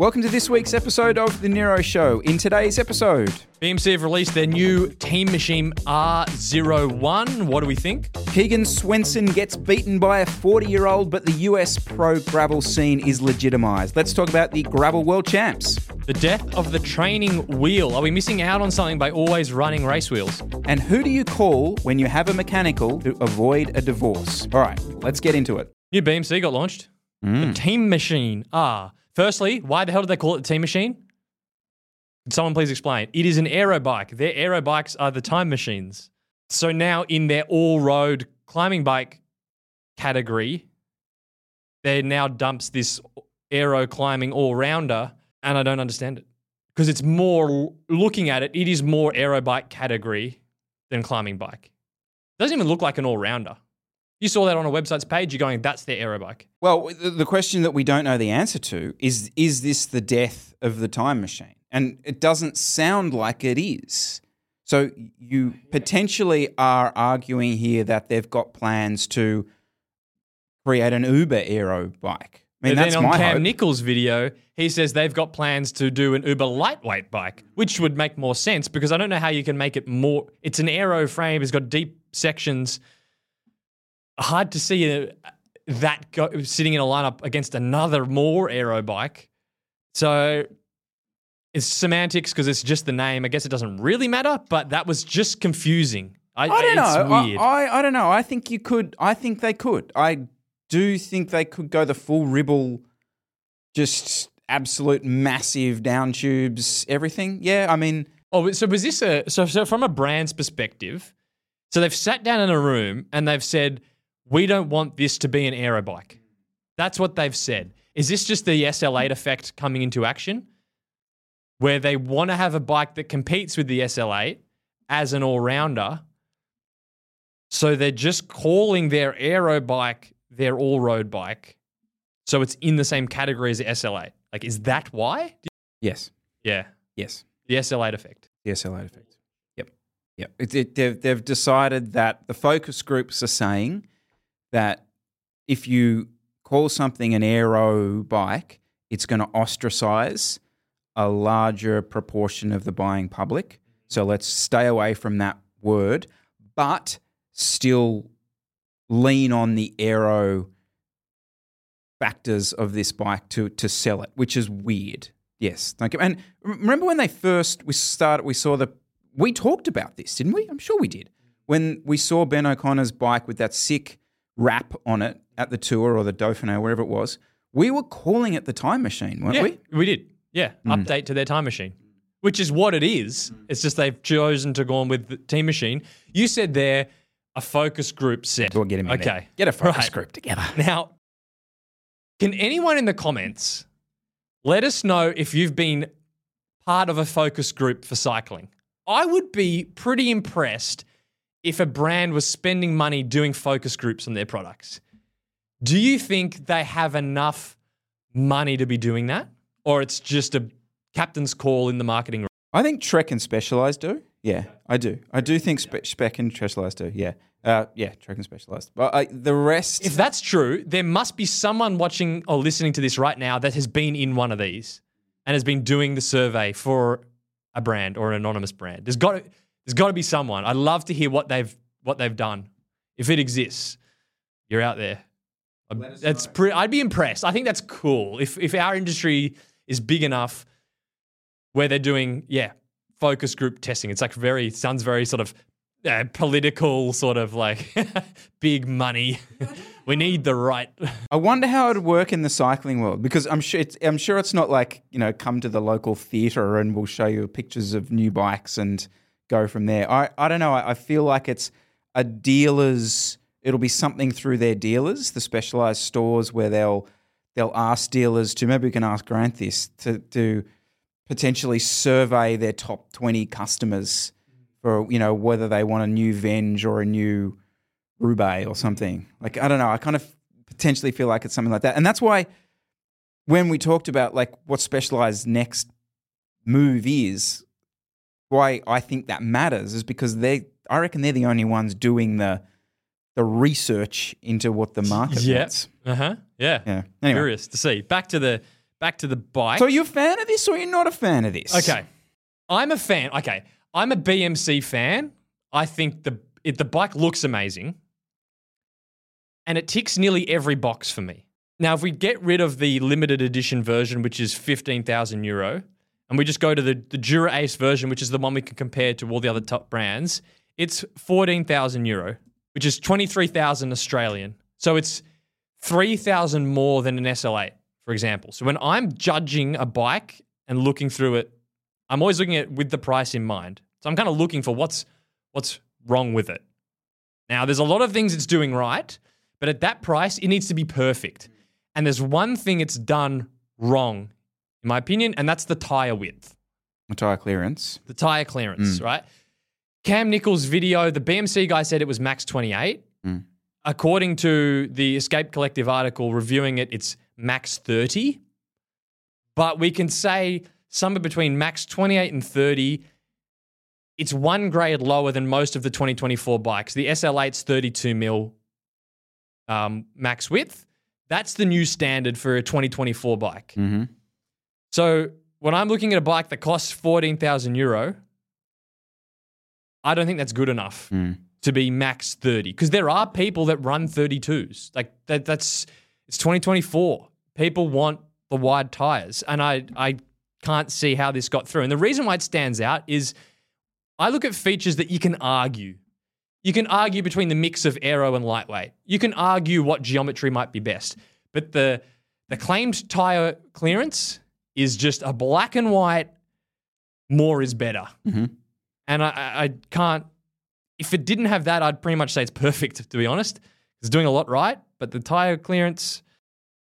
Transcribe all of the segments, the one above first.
Welcome to this week's episode of The Nero Show. In today's episode, BMC have released their new Team Machine R01. What do we think? Keegan Swenson gets beaten by a 40 year old, but the US pro gravel scene is legitimised. Let's talk about the Gravel World Champs. The death of the training wheel. Are we missing out on something by always running race wheels? And who do you call when you have a mechanical to avoid a divorce? All right, let's get into it. New BMC got launched. Mm. The Team Machine R. Firstly, why the hell did they call it the Team Machine? Could someone please explain? It is an aero bike. Their aero bikes are the time machines. So now in their all road climbing bike category, they now dumps this aero climbing all rounder, and I don't understand it because it's more looking at it. It is more aero bike category than climbing bike. It doesn't even look like an all rounder. You saw that on a website's page. You're going, that's their aero bike. Well, the, the question that we don't know the answer to is is this the death of the time machine? And it doesn't sound like it is. So you potentially are arguing here that they've got plans to create an Uber aero bike. I mean, then on my Cam hope. Nicholls' video, he says they've got plans to do an Uber lightweight bike, which would make more sense because I don't know how you can make it more. It's an aero frame, it's got deep sections. Hard to see uh that go, sitting in a lineup against another more aero bike. So it's semantics because it's just the name. I guess it doesn't really matter, but that was just confusing. I, I don't it's know. I- I, I, don't know. I think you could. I think they could. I do think they could go the full ribble, just absolute massive down tubes, everything. Yeah, I mean, Oh, so was this a so so from a brand's perspective? So they've sat down in a room and they've said, "We don't want this to be an aero bike." That's what they've said. Is this just the SL8 effect coming into action, where they want to have a bike that competes with the SL8 as an all-rounder? So they're just calling their aero bike their all-road bike, so it's in the same category as the SL8. Like, is that why? yes, Yeah, yes. the SL8 effect. The SL8 effect. Yep. Yep. It, it, they've, they've decided that the focus groups are saying that if you call something an aero bike, it's going to ostracize a larger proportion of the buying public. Mm-hmm. So let's stay away from that word, but still lean on the aero factors of this bike to to sell it, which is weird. Yes, thank you. And remember when they first we started, we saw the we talked about this, didn't we? I'm sure we did. Mm-hmm. When we saw Ben O'Connor's bike with that sick wrap on it at the tour or the Dauphiné, wherever it was, we were calling it the time machine, weren't yeah, we? we? did. Yeah, mm. update to their time machine, which is what it is. Mm. It's just they've chosen to go on with the team machine. You said there a focus group set. We'll get him in there. Okay, Get a focus Right. group together. Now, can anyone in the comments let us know if you've been part of a focus group for cycling? I would be pretty impressed if a brand was spending money doing focus groups on their products. Do you think they have enough money to be doing that? Or it's just a captain's call in the marketing room? I think Trek and Specialized do. Yeah, I do. I do think Spe- Spec and Specialized do. Yeah. Uh, yeah, Trek and Specialized. But uh, the rest. If that's true, there must be someone watching or listening to this right now that has been in one of these and has been doing the survey for a brand or an anonymous brand. There's got to, there's got to be someone. I'd love to hear what they've what they've done if it exists. you're out there. That's pretty. I'd be impressed. I think that's cool. If if our industry is big enough where they're doing yeah focus group testing, it's like very sounds very sort of uh, political, sort of like big money. we need the right. I wonder how it would work in the cycling world because I'm sure it's, I'm sure it's not like you know come to the local theatre and we'll show you pictures of new bikes and go from there. I I don't know. I, I feel like it's a dealer's. It'll be something through their dealers, the specialized stores where they'll they'll ask dealers to maybe we can ask Grant this to to potentially survey their top twenty customers for you know whether they want a new Venge or a new Roubaix or something. Like I don't know. I kind of potentially feel like it's something like that, and that's why when we talked about like what Specialized next move is, why I think that matters is because they, I reckon they're the only ones doing the the research into what the market Yeah. wants. Uh huh. Yeah. Yeah. Anyway. Curious to see. Back to the back to the bike. So are you a fan of this or you're not a fan of this? Okay. I'm a fan. Okay. I'm a BMC fan. I think the it, the bike looks amazing. And it ticks nearly every box for me. Now, if we get rid of the limited edition version, which is 15,000 euro, and we just go to the, the Dura Ace version, which is the one we can compare to all the other top brands, it's 14,000 euro, which is 23,000 Australian. So it's 3,000 more than an SL8, for example. So when I'm judging a bike and looking through it, I'm always looking at it with the price in mind. So I'm kind of looking for what's what's wrong with it. Now, there's a lot of things it's doing right, but at that price, it needs to be perfect. And there's one thing it's done wrong, in my opinion, and that's the tire width, The Tire clearance. the tire clearance, right? Cam Nicholls' video, the BMC guy said it was max 28. Mm. According to the Escape Collective article reviewing it, it's max 30. But we can say somewhere between max 28 and 30. It's one grade lower than most of the 2024 bikes. The SL8's 32 mil um, max width. That's the new standard for a 2024 bike. Mm-hmm. So when I'm looking at a bike that costs 14,000 euro, I don't think that's good enough Mm. to be max 30 because there are people that run 32s. Like that that's it's 2024. People want the wide tires and I I can't see how this got through. And the reason why it stands out is I look at features that you can argue. You can argue between the mix of aero and lightweight. You can argue what geometry might be best. But the the claimed tire clearance is just a black and white more is better. Mhm. And I, I, can't if it didn't have that, I'd pretty much say it's perfect, to be honest. It's doing a lot right, but the tire clearance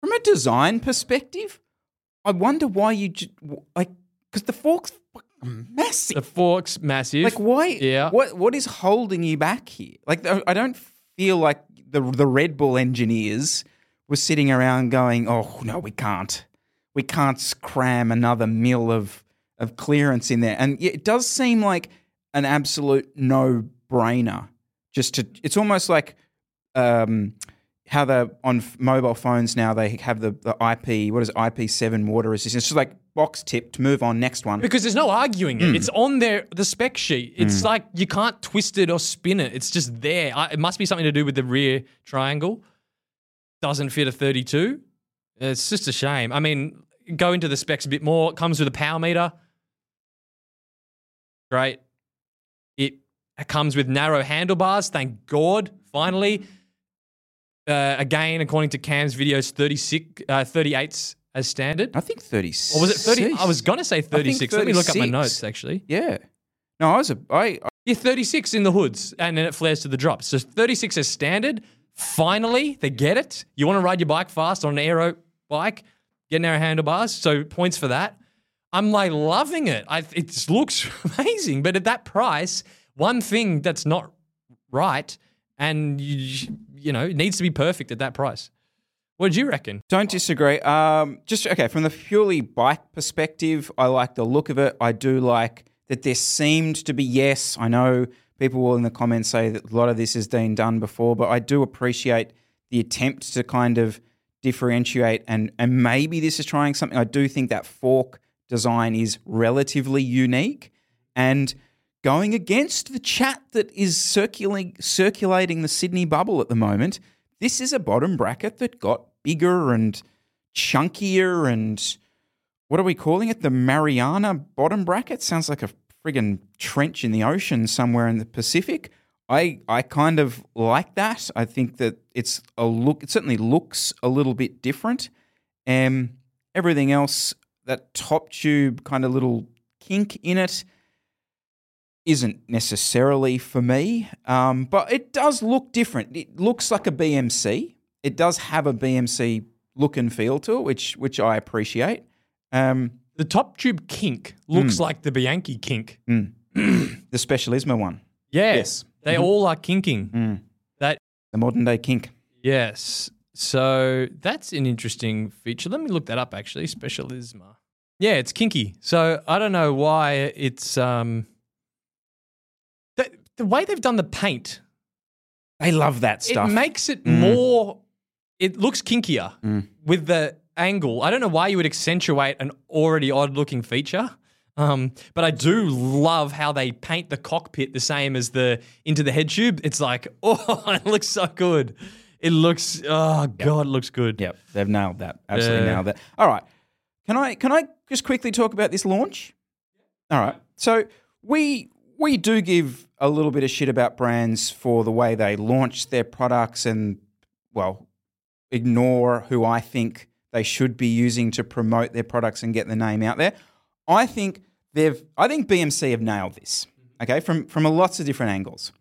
From a design perspective, I wonder why you like because the fork's massive. the forks massive. Like why? Yeah. What what is holding you back here? Like I I don't feel like the the Red Bull engineers were sitting around going, "Oh no, we can't, we can't cram another mill of of clearance in there." And it does seem like an absolute no brainer. Just to, it's almost like um, how the on f- mobile phones now they have the, the IP. What is it, IP seven water resistance? It's just like box tipped. Move on, next one. because there's no arguing Hmm. it. It's on there, the spec sheet. It's like you can't twist it or spin it. It's just there. I, it must be something to do with the rear triangle. Doesn't fit a 32. It's just a shame. I mean, go into the specs a bit more. It comes with a power meter. Great. It comes with narrow handlebars. Thank God. Finally. Uh, again, according to Cam's videos, 36, uh, 38s as standard. I think 36. Or was it 30? I was going to say 36. Let me look up my notes, actually. Yeah. No, I was a I Yeah, 36 in the hoods, and then it flares to the drops. So 36 as standard. Finally, they get it. You want to ride your bike fast on an aero bike, get narrow handlebars. So points for that. I'm like loving it. I, it looks amazing. But at that price, one thing that's not right, and you, you know, it needs to be perfect at that price. What do you reckon? don't disagree. Um, just okay from the purely bike perspective, I like the look of it. I do like that there seemed to be yes. I know people will in the comments say that a lot of this has been done before, but I do appreciate the attempt to kind of differentiate and and maybe this is trying something. I do think that fork design is relatively unique and going against the chat that is circulating circulating the Sydney bubble at the moment. this is a bottom bracket that got bigger and chunkier and what are we calling it? The Mariana bottom bracket sounds like a friggin' trench in the ocean somewhere in the Pacific. I I kind of like that. I think that it's a look. It certainly looks a little bit different. Um, everything else, that top tube kind of little kink in it, isn't necessarily for me. Um, but it does look different. It looks like a BMC. It does have a BMC look and feel to it, which which I appreciate. Um, The top tube kink looks like the Bianchi kink. the Specialissima one, Yeah. Yes. They mm-hmm. all are kinking. Mm. That the modern day kink. yes. So that's an interesting feature. Let me look that up actually. Specialissima. Yeah, it's kinky. So I don't know why it's um the, the way they've done the paint, They love that stuff. it makes it mm. more it looks kinkier mm. with the angle. I don't know why you would accentuate an already odd looking feature. Um, but I do love how they paint the cockpit the same as the into the head tube. It's like, oh, it looks so good. It looks, oh god, it looks good. Yep, they've nailed that. Absolutely Yeah. nailed that. All right, can I can I just quickly talk about this launch? All right, so we we do give a little bit of shit about brands for the way they launch their products and well ignore who I think they should be using to promote their products and get the name out there. I think they've I think BMC have nailed this. Mm-hmm. Okay, from from a lots of different angles.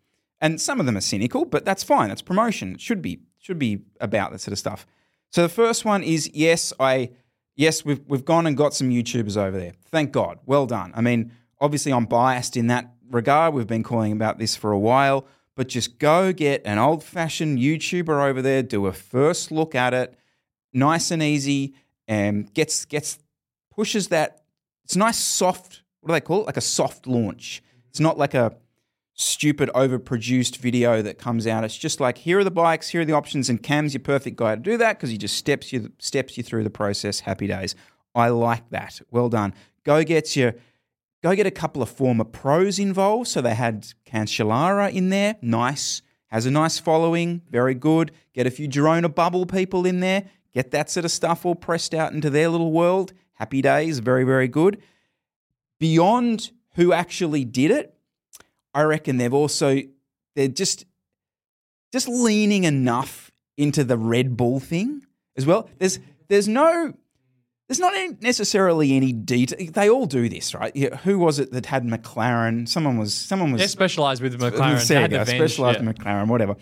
And some of them are cynical, but that's fine. That's promotion. It should be should be about that sort of stuff. So the first one is yes, I yes, we've we've gone and got some YouTubers over there. Thank God. Well done. I mean, obviously I'm biased in that regard. We've been calling about this for a while, but just go get an old-fashioned YouTuber over there, do a first look at it, nice and easy, and gets gets pushes that. It's nice, soft. What do they call it? Like a soft launch. It's not like a stupid, overproduced video that comes out. It's just like here are the bikes, here are the options, and Cam's your perfect guy to do that because he just steps you steps you through the process. Happy days. I like that. Well done. Go get your go get a couple of former pros involved. So they had Cancellara in there. Nice. Has a nice following. Very good. Get a few Girona bubble people in there. Get that sort of stuff all pressed out into their little world. Happy days. Very, very good. Beyond who actually did it, I reckon they've also they're just just leaning enough into the Red Bull thing as well. There's there's no there's not any- necessarily any detail. They all do this, right? Yeah, who was it that had McLaren? Someone was someone was They're specialized with McLaren. there They you had go, the uh, Venge, specialized yeah. McLaren, whatever.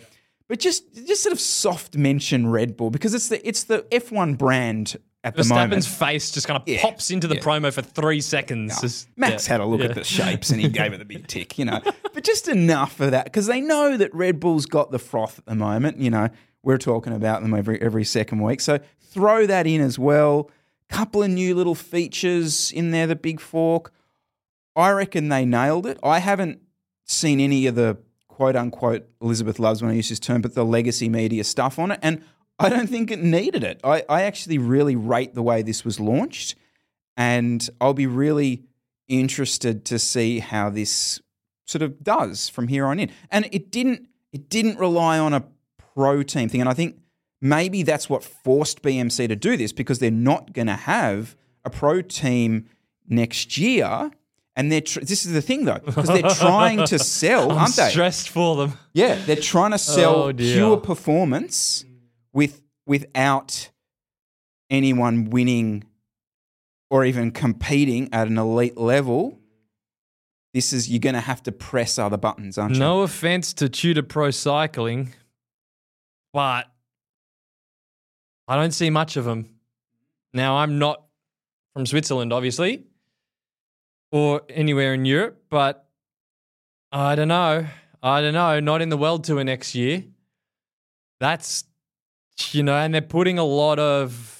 But just just sort of soft mention Red Bull because it's the it's the F1 brand at the moment. Verstappen's face just kind of Yeah, pops into the yeah. promo for three seconds. Just- Max yeah, had a look at the shapes and he gave it a big tick, you know. But just enough of that because they know that Red Bull's got the froth at the moment. You know, we're talking about them every every second week. So throw that in as well. Couple of new little features in there. The big fork. I reckon they nailed it. I haven't seen any of the quote unquote Elizabeth loves when I use this term, but the legacy media stuff on it. And I don't think it needed it. I, I actually really rate the way this was launched. And I'll be really interested to see how this sort of does from here on in. And it didn't it didn't rely on a pro team thing. And I think maybe that's what forced BMC to do this because they're not going to have a pro team next year. And they're tr- this is the thing though because they're trying to sell, I'm aren't they? stressed for them. Yeah, they're trying to sell Oh, pure performance with without anyone winning or even competing at an elite level. This is you're going to have to press other buttons, aren't you? No offense to Tudor Pro Cycling, but I don't see much of them. Now, I'm not from Switzerland, obviously, or anywhere in Europe, but I don't know. I don't know. Not in the World Tour next year. That's, you know, and they're putting a lot of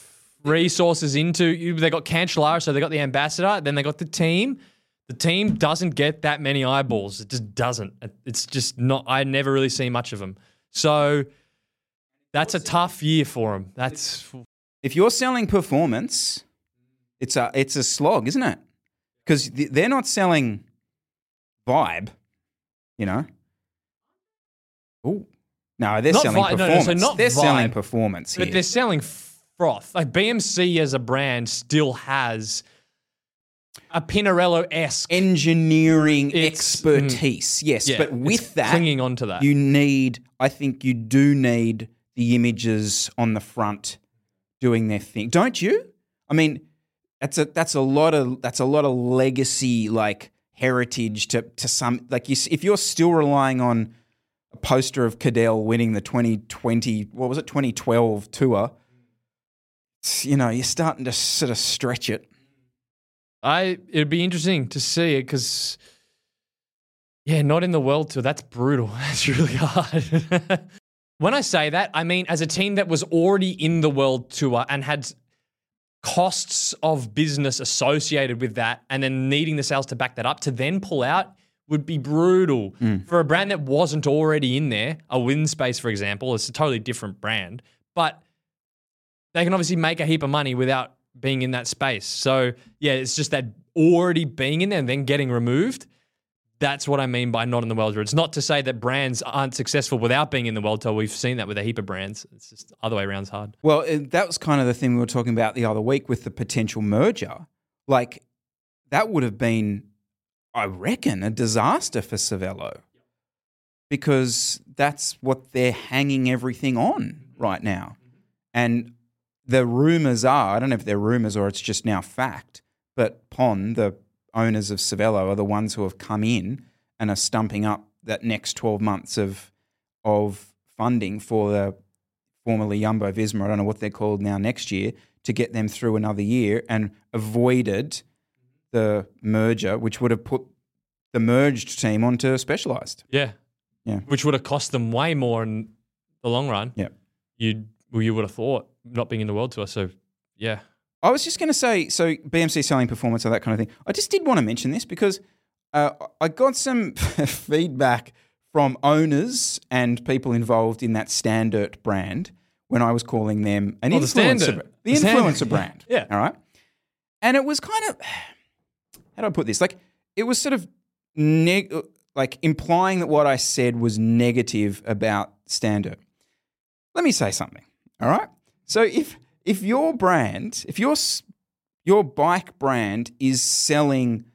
resources into. They got Cancellara, so they got the ambassador, then they got the team. The team doesn't get that many eyeballs. It just doesn't. It's just not. I never really see much of them. So that's a tough year for them. That's If you're selling performance, it's a it's a slog, isn't it? Because they're not selling vibe, you know. Oh, No, they're Not selling Vi- no, no, so not they're selling performance here. But they're selling froth. Like BMC as a brand still has a Pinarello esque. engineering It's- expertise. Mm, yes, but with that, clinging on to that. you need. I think you do need the images on the front doing their thing, don't you? I mean, that's a that's a lot of that's a lot of legacy like heritage to to some like you. If you're still relying on poster of Cadel winning the 2020 what was it 2012 tour, you know, you're starting to sort of stretch it. I it'd be interesting to see it because yeah, not in the world tour. That's brutal. That's really hard. when I say that, I mean as a team that was already in the world tour and had costs of business associated with that, and then needing the sales to back that up to then pull out would be brutal mm. for a brand that wasn't already in there. A Winspace, for example, it's a totally different brand, but they can obviously make a heap of money without being in that space. So yeah, it's just that already being in there and then getting removed. That's what I mean by not in the world tour. It's not to say that brands aren't successful without being in the world tour. We've seen that with a heap of brands. It's just other way around's hard. Well, that was kind of the thing we were talking about the other week with the potential merger. Like, that would have been, I reckon, a disaster for Cervélo because that's what they're hanging everything on mm-hmm. right now. And the rumors are, I don't know if they're rumors or it's just now fact, but Pon, the owners of Cervélo, are the ones who have come in and are stumping up that next 12 months of, of funding for the formerly Jumbo Visma, I don't know what they're called now next year, to get them through another year and avoided the merger, which would have put the merged team onto Specialized. Yeah. Yeah. Which would have cost them way more in the long run. Yeah. You well, you would have thought not being in the world tour. So yeah. I was just going to say, so BMC selling performance or that kind of thing. I just did want to mention this because uh, I got some feedback from owners and people involved in that Standard brand when I was calling them an Oh, the influencer, Standard. the The Standard. influencer brand. Yeah. All right. And it was kind of, how do I put this? Like, it was sort of neg- like implying that what I said was negative about Standard. Let me say something. All right. So if if your brand, if your your bike brand is selling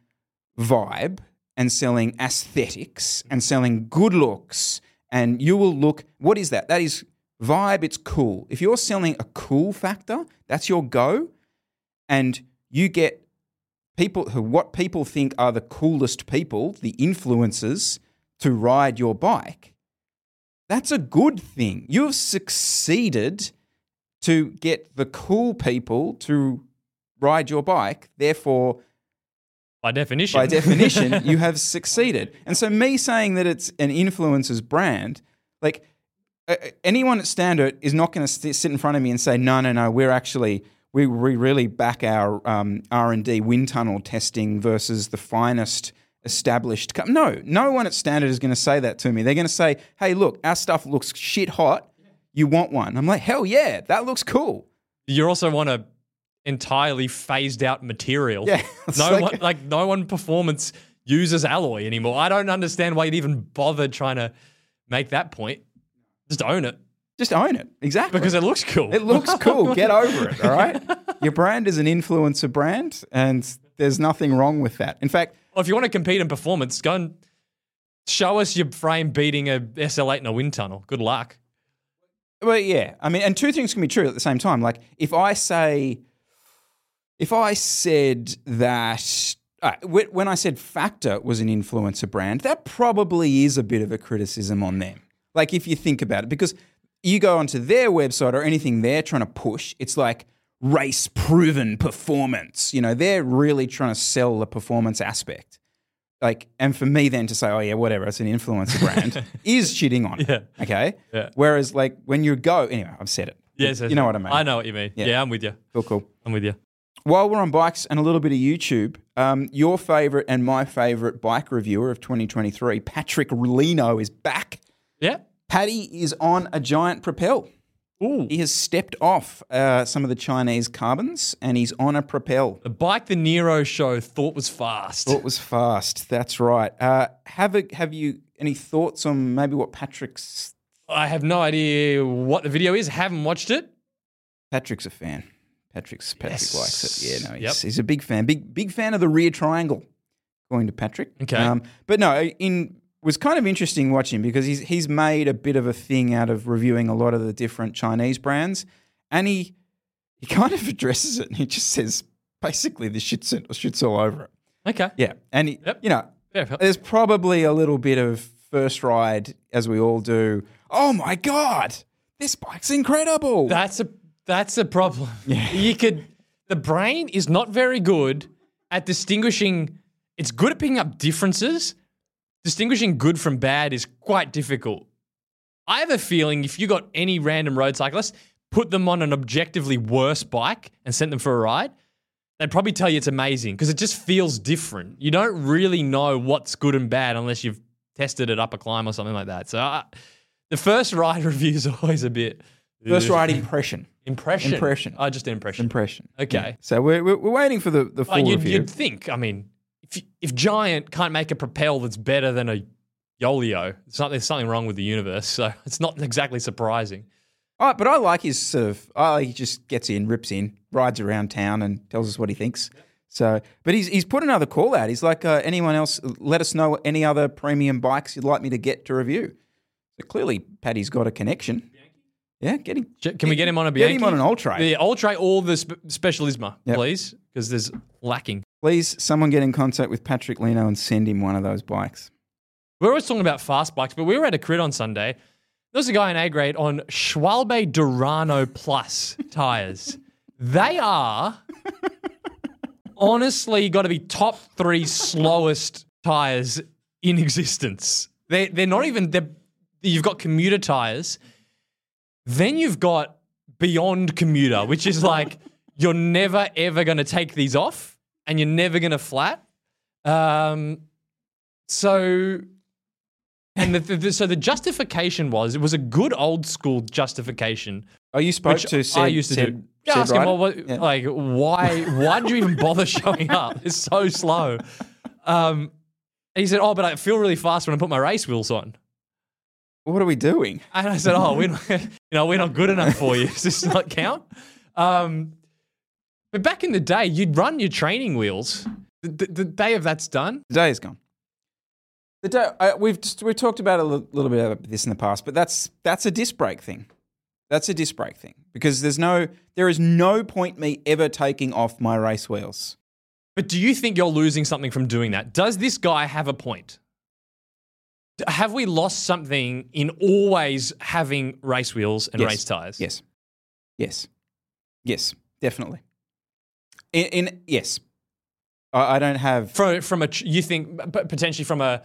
vibe and selling aesthetics and selling good looks, and you will look, what is that? That is vibe. It's cool. If you're selling a cool factor, that's your go, and you get people who what people think are the coolest people, the influencers, to ride your bike. That's a good thing. You've succeeded to get the cool people to ride your bike. Therefore, By definition. by definition, you have succeeded. And so, me saying that it's an influencer's brand, like uh, anyone at Standard is not going to sit in front of me and say, "No, no, no, we're actually we, we really back our um, R and D wind tunnel testing versus the finest." Established, co-" no, no one at Standard is going to say that to me. They're going to say, "Hey, look, our stuff looks shit hot. You want one?" I'm like, "Hell yeah, that looks cool." you also want a entirely phased out material. Yeah, no like- one like no one performance uses alloy anymore. I don't understand why you'd even bother trying to make that point. Just own it Just own it, exactly. because it looks cool. It looks cool. Get over it. All right. Your brand is an influencer brand, and there's nothing wrong with that. In fact, Well, if you want to compete in performance, go and show us your frame beating a SL8 in a wind tunnel. Good luck. well, yeah. I mean, and two things can be true at the same time. Like, if I say, if I said that. Uh, when I said Factor was an influencer brand, that probably is a bit of a criticism on them. Like, if you think about it, because you go onto their website or anything they're trying to push, it's like race proven performance. You know, they're really trying to sell the performance aspect. Like, and for me then to say, oh yeah, whatever, it's an influencer brand, is cheating on it. Yeah. Okay. Yeah. Whereas, like, when you go, anyway, I've said it. Yes, you know what I mean. I know what you mean. Yeah. Yeah, I'm with you. Cool, cool. I'm with you. While we're on bikes and a little bit of YouTube, um, your favorite and my favorite bike reviewer of 2023, Patrick Lino, is back. Yeah. Paddy is on a giant Propel. Ooh. He has stepped off uh, some of the Chinese carbons and he's on a Propel. The bike the Nero show thought was fast. Thought was fast. That's right. Uh, have a, have you any thoughts on maybe what Patrick's I have no idea what the video is. Haven't watched it. Patrick's a fan. Patrick's Patrick Yes. likes it. Yeah, no, he's, Yep. he's a big fan. Big big fan of the rear triangle. Going to Patrick. Um, Okay. but no, in was kind of interesting watching because he's he's made a bit of a thing out of reviewing a lot of the different Chinese brands, and he he kind of addresses it and he just says basically the shit's shit's all over it. Okay. Yeah, and he, Yep. you know, Yeah. there's probably a little bit of first ride as we all do. Oh my god, this bike's incredible. That's a that's a problem. You could the brain is not very good at distinguishing it's good at picking up differences. Distinguishing good from bad is quite difficult. I have a feeling if you got any random road cyclist, put them on an objectively worse bike and sent them for a ride, they'd probably tell you it's amazing because it just feels different. You don't really know what's good and bad unless you've tested it up a climb or something like that. So uh, the first ride review is always a bit first ride impression. Impression. Impression. Oh, just an impression. Impression. Okay. Yeah. So we're, we're, waiting for the, the full Like you'd, review. you'd think, I mean, if, if Giant can't make a propel that's better than a Yoeleo, it's not, there's something wrong with the universe. So it's not exactly surprising. Oh, but I like his sort of. I like he just gets in, rips in, rides around town, and tells us what he thinks. So, but he's he's put another call out. He's like, uh, anyone else? Let us know any other premium bikes you'd like me to get to review. So clearly, Paddy's got a connection. Yeah, get him. Can we get him on a Get Bianchi? him on an Ultra. The Ultra or the spe- Specialissima, Yep. please, because there's lacking. Please, someone get in contact with Patrick Lino and send him one of those bikes. We're always talking about fast bikes, but we were at a crit on Sunday. There was a guy in A grade on Schwalbe Durano Plus tires. They are honestly got to be top three slowest tires in existence. They they're not even they're, you've got commuter tires. Then you've got beyond commuter, which is like you're never ever going to take these off, and you're never going to flat. Um, so and the, the, the- so the justification was it was a good old school justification. Oh, you spoke to Sid, I used to do. Yeah, ask him, well, what, Yeah. like, why? Why did you even bother showing up? It's so slow. Um, he said, "Oh, but I feel really fast when I put my race wheels on." What are we doing? And I said, "Oh, we're not, you know we're not good enough for you. Does this not count?" Um, but back in the day, you'd run your training wheels. The, the, the day of that's done. The day is gone. The day uh, we've just, we've talked about a little bit about this in the past, but that's that's a disc brake thing. That's a disc brake thing because there's no there is no point me ever taking off my race wheels. But do you think you're losing something from doing that? Does this guy have a point? Have we lost something in always having race wheels and Yes. race tires? Yes, yes, yes, definitely. In, in yes, I, I don't have. From from a you think potentially from a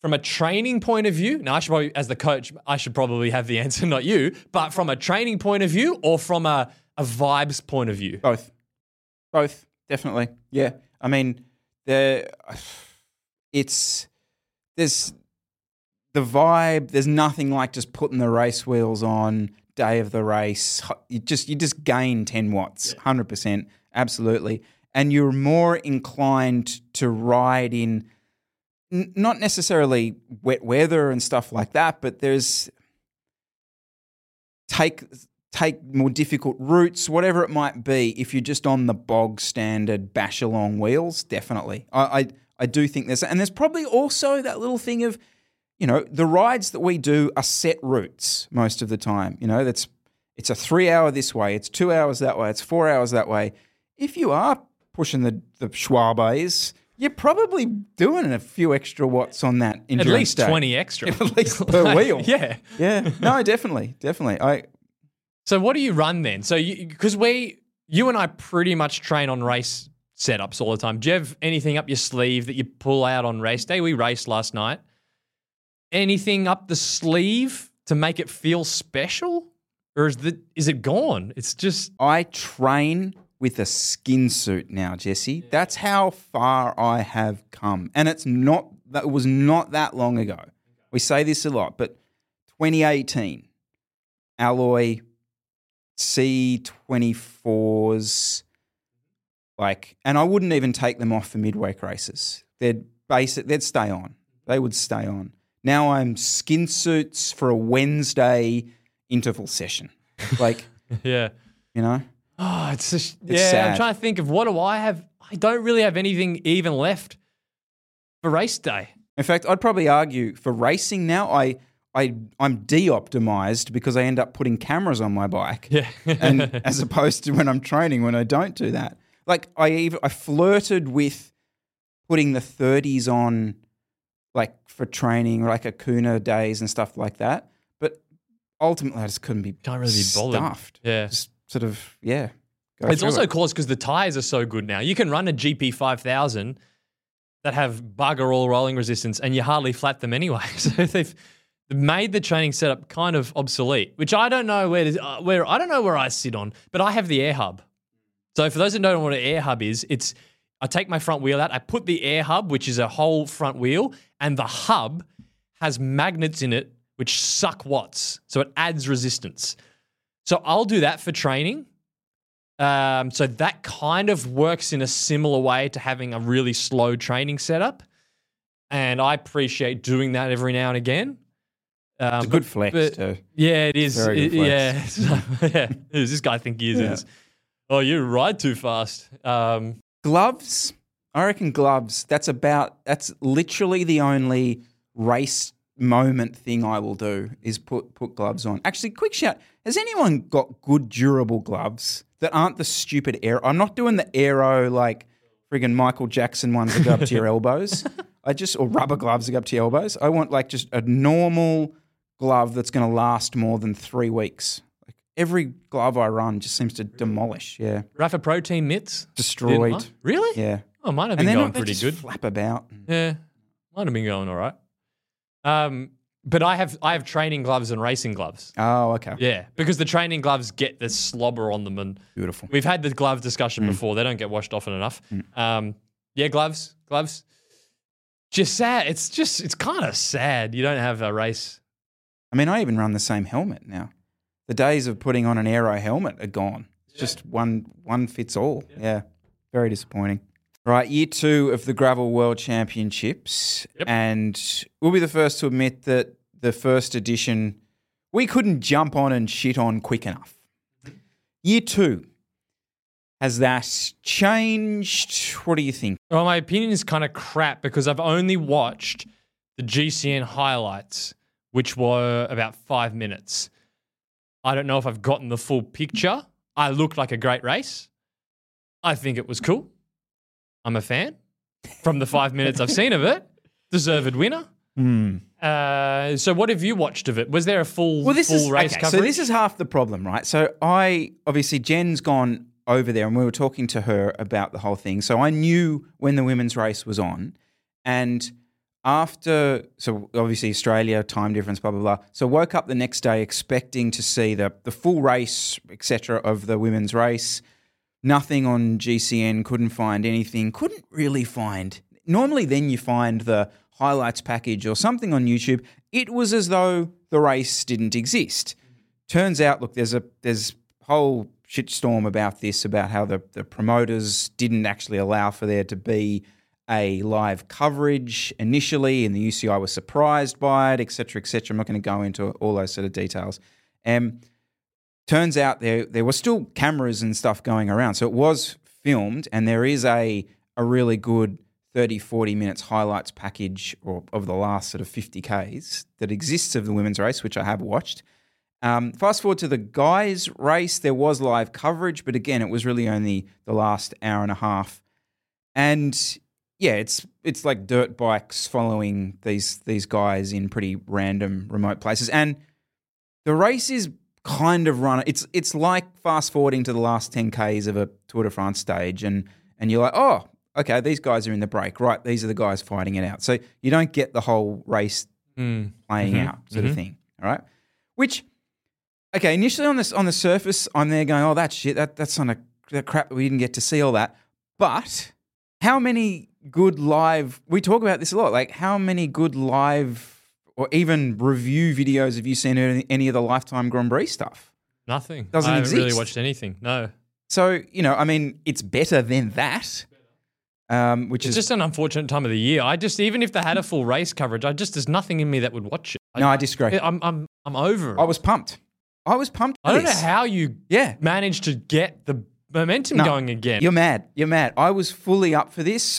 from a training point of view. Now I should probably as the coach I should probably have the answer, not you. But from a training point of view or from a a vibes point of view. Both. Both, definitely. Yeah. I mean, the it's there's the vibe, there's nothing like just putting the race wheels on day of the race. You just you just gain 10 watts, 100%, absolutely. And you're more inclined to ride in n- not necessarily wet weather and stuff like that, but there's take take more difficult routes, whatever it might be. If you're just on the bog standard bash along wheels, definitely. I, I I do think there's and there's probably also that little thing of, you know, the rides that we do are set routes most of the time. You know, that's it's a three hour this way, it's two hours that way, it's four hours that way. If you are pushing the the Schwalbes, you're probably doing a few extra watts on that At least day. twenty extra. At least per wheel. yeah. Yeah, no, definitely, definitely. I So what do you run then? So because we, you and I, pretty much train on race setups all the time. Do you have anything up your sleeve that you pull out on race day? We raced last night. Anything up the sleeve to make it feel special, or is the is it gone? It's just I train with a skin suit now, Jesse. That's how far I have come. And it's not that it was not that long ago. We say this a lot, but 2018 alloy C24s like and I wouldn't even take them off for midweek races. They'd base it, they'd stay on. They would stay on. Now I'm skin suits for a Wednesday interval session. Like, Yeah. you know, Oh, it's just, It's yeah. sad. I'm trying to think of what do I have. I don't really have anything even left for race day. in fact, I'd probably argue for racing now, I, I, I'm de-optimized because I end up putting cameras on my bike. Yeah. and as opposed to when I'm training, when I don't do that. Like I even I flirted with putting the 30s on, like for training, like Akuna days and stuff like that. But ultimately, I just couldn't be Can't really be bothered. stuffed. Yeah. just sort of yeah. It's also it. caused because the tires are so good now. You can run a GP 5000 that have bugger all rolling resistance and you hardly flat them anyway. So they've made the training setup kind of obsolete, which I don't know where, to, uh, where I don't know where I sit on, but I have the air hub. So for those that don't know what an air hub is, it's I take my front wheel out, I put the air hub, which is a whole front wheel, and the hub has magnets in it which suck watts. So it adds resistance. So I'll do that for training. Um, so that kind of works in a similar way to having a really slow training setup. And I appreciate doing that every now and again. Um, It's a good flex but- too. yeah, it is. Very good It- yeah. Yeah. Who does this guy think he is? Yeah. Oh, you ride too fast. Um, Gloves, I reckon gloves. That's about. That's literally the only race moment thing I will do is put put gloves on. Actually, quick shout: Has anyone got good durable gloves that aren't the stupid air? I'm not doing the aero like friggin' Michael Jackson ones that go up to your elbows. I just or rubber gloves that go up to your elbows. I want like just a normal glove that's going to last more than three weeks. Every glove I run just seems to demolish. Yeah, Rapha Pro Team mitts. destroyed. Really? Yeah. Oh, mine have been going pretty just good. flap about. Yeah, might have been going all right. Um, but I have I have training gloves and racing gloves. Oh, okay. Yeah, because the training gloves get the slobber on them, and Beautiful. we've had the glove discussion Mm. before. They don't get washed often enough. Um, yeah, gloves, gloves. Just sad. It's just it's kind of sad. You don't have a race. I mean, I even run the same helmet now. The days of putting on an aero helmet are gone. It's just one one fits all. Yeah. Very disappointing. Right, year two of the Gravel World Championships. Yep. And we'll be the first to admit that the first edition we couldn't jump on and shit on quick enough. Year two. Has that changed? What do you think? Well, my opinion is kind of crap because I've only watched the GCN highlights, which were about five minutes. I don't know if I've gotten the full picture. I looked like a great race. I think it was cool. I'm a fan. From the five minutes I've seen of it, deserved winner. Uh, so, what have you watched of it? Was there a full, Well, this full is race okay, coverage? So this is half the problem, right? So I obviously Jen's gone over there, and we were talking to her about the whole thing. So I knew when the women's race was on, and after so obviously Australia time difference, blah blah blah. So woke up the next day expecting to see the the full race, etc. of the women's race. Nothing on GCN. Couldn't find anything. Couldn't really find. Normally, then you find the highlights package or something on YouTube. It was as though the race didn't exist. Turns out, look, there's a there's whole shitstorm about this about how the the promoters didn't actually allow for there to be a live coverage initially, and the UCI was surprised by it, etc., etc. I'm not going to go into all those sort of details. Um, turns out there there were still cameras and stuff going around, so it was filmed, and there is a a really good 30, 40 minutes highlights package or of the last sort of 50 Ks that exists of the women's race, which I have watched. Um, fast forward to the guys' race, there was live coverage, but again, it was really only the last hour and a half. And yeah, it's it's like dirt bikes following these these guys in pretty random remote places. And the race is kind of run. It's it's like fast forwarding to the last 10 Ks of a Tour de France stage, and and you're like, oh, okay, these guys are in the break, right? These are the guys fighting it out. So you don't get the whole race Mm. playing out sort of thing. All right. Which okay, initially on this on the surface, I'm there going, oh that shit, that that's on a that crap that we didn't get to see all that. But how many good live we talk about this a lot, like how many good live or even review videos have you seen any, any of the lifetime Grand Prix stuff? Nothing. Doesn't I haven't really watched anything. No. So, you know, I mean, it's better than that. um, which It's is just an unfortunate time of the year. I just even if they had a full race coverage, I just there's nothing in me that would watch it. no, I disagree. I'm I'm I'm over. it. I was pumped. I was pumped. I don't know how you Yeah. managed to get the momentum No, going again. You're mad. You're mad. I was fully up for this.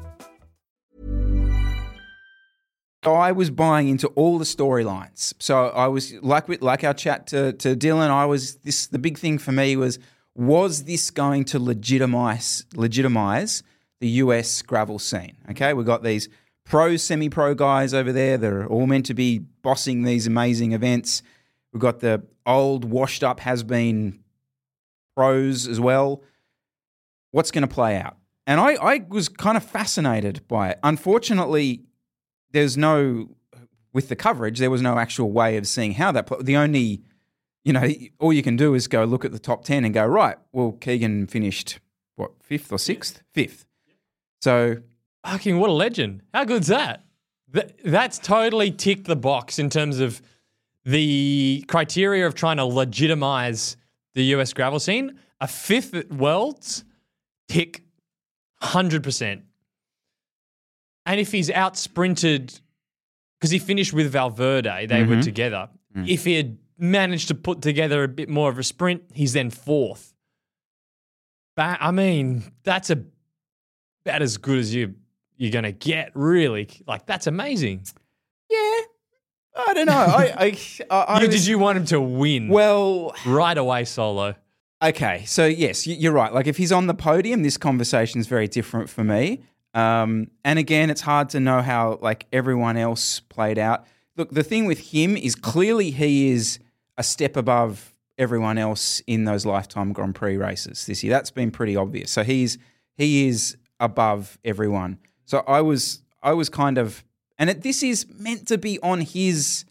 I was buying into all the storylines. So I was like like our chat to to Dylan. I was this. The big thing for me was was this going to legitimize legitimize the US gravel scene? Okay, we got these pro semi pro guys over there. They're all meant to be bossing these amazing events. We've got the old washed up has been pros as well. What's going to play out? And I, I was kind of fascinated by it. Unfortunately, there's no with the coverage there was no actual way of seeing how that pl- the only you know all you can do is go look at the top 10 and go right well keegan finished what fifth or sixth fifth so Fucking what a legend. How good's that? Th- that's totally ticked the box in terms of the criteria of trying to legitimize the US gravel scene. A fifth at Worlds, tick 100%. And if he's out sprinted, because he finished with Valverde, they were mm-hmm. together. Mm. If he had managed to put together a bit more of a sprint, he's then fourth. Ba- I mean, that's a about as good as you you're gonna get, really. Like that's amazing. yeah i don't know i i, I, I You- was- did you want him to win? well right away, solo. Okay, so yes, you're right. Like if he's on the podium, this conversation is very different for me. Um, and again, it's hard to know how like everyone else played out. Look, the thing with him is clearly he is a step above everyone else in those lifetime Grand Prix races this year. That's been pretty obvious. So he's he is above everyone. So I was I was kind of, and it, this is meant to be on his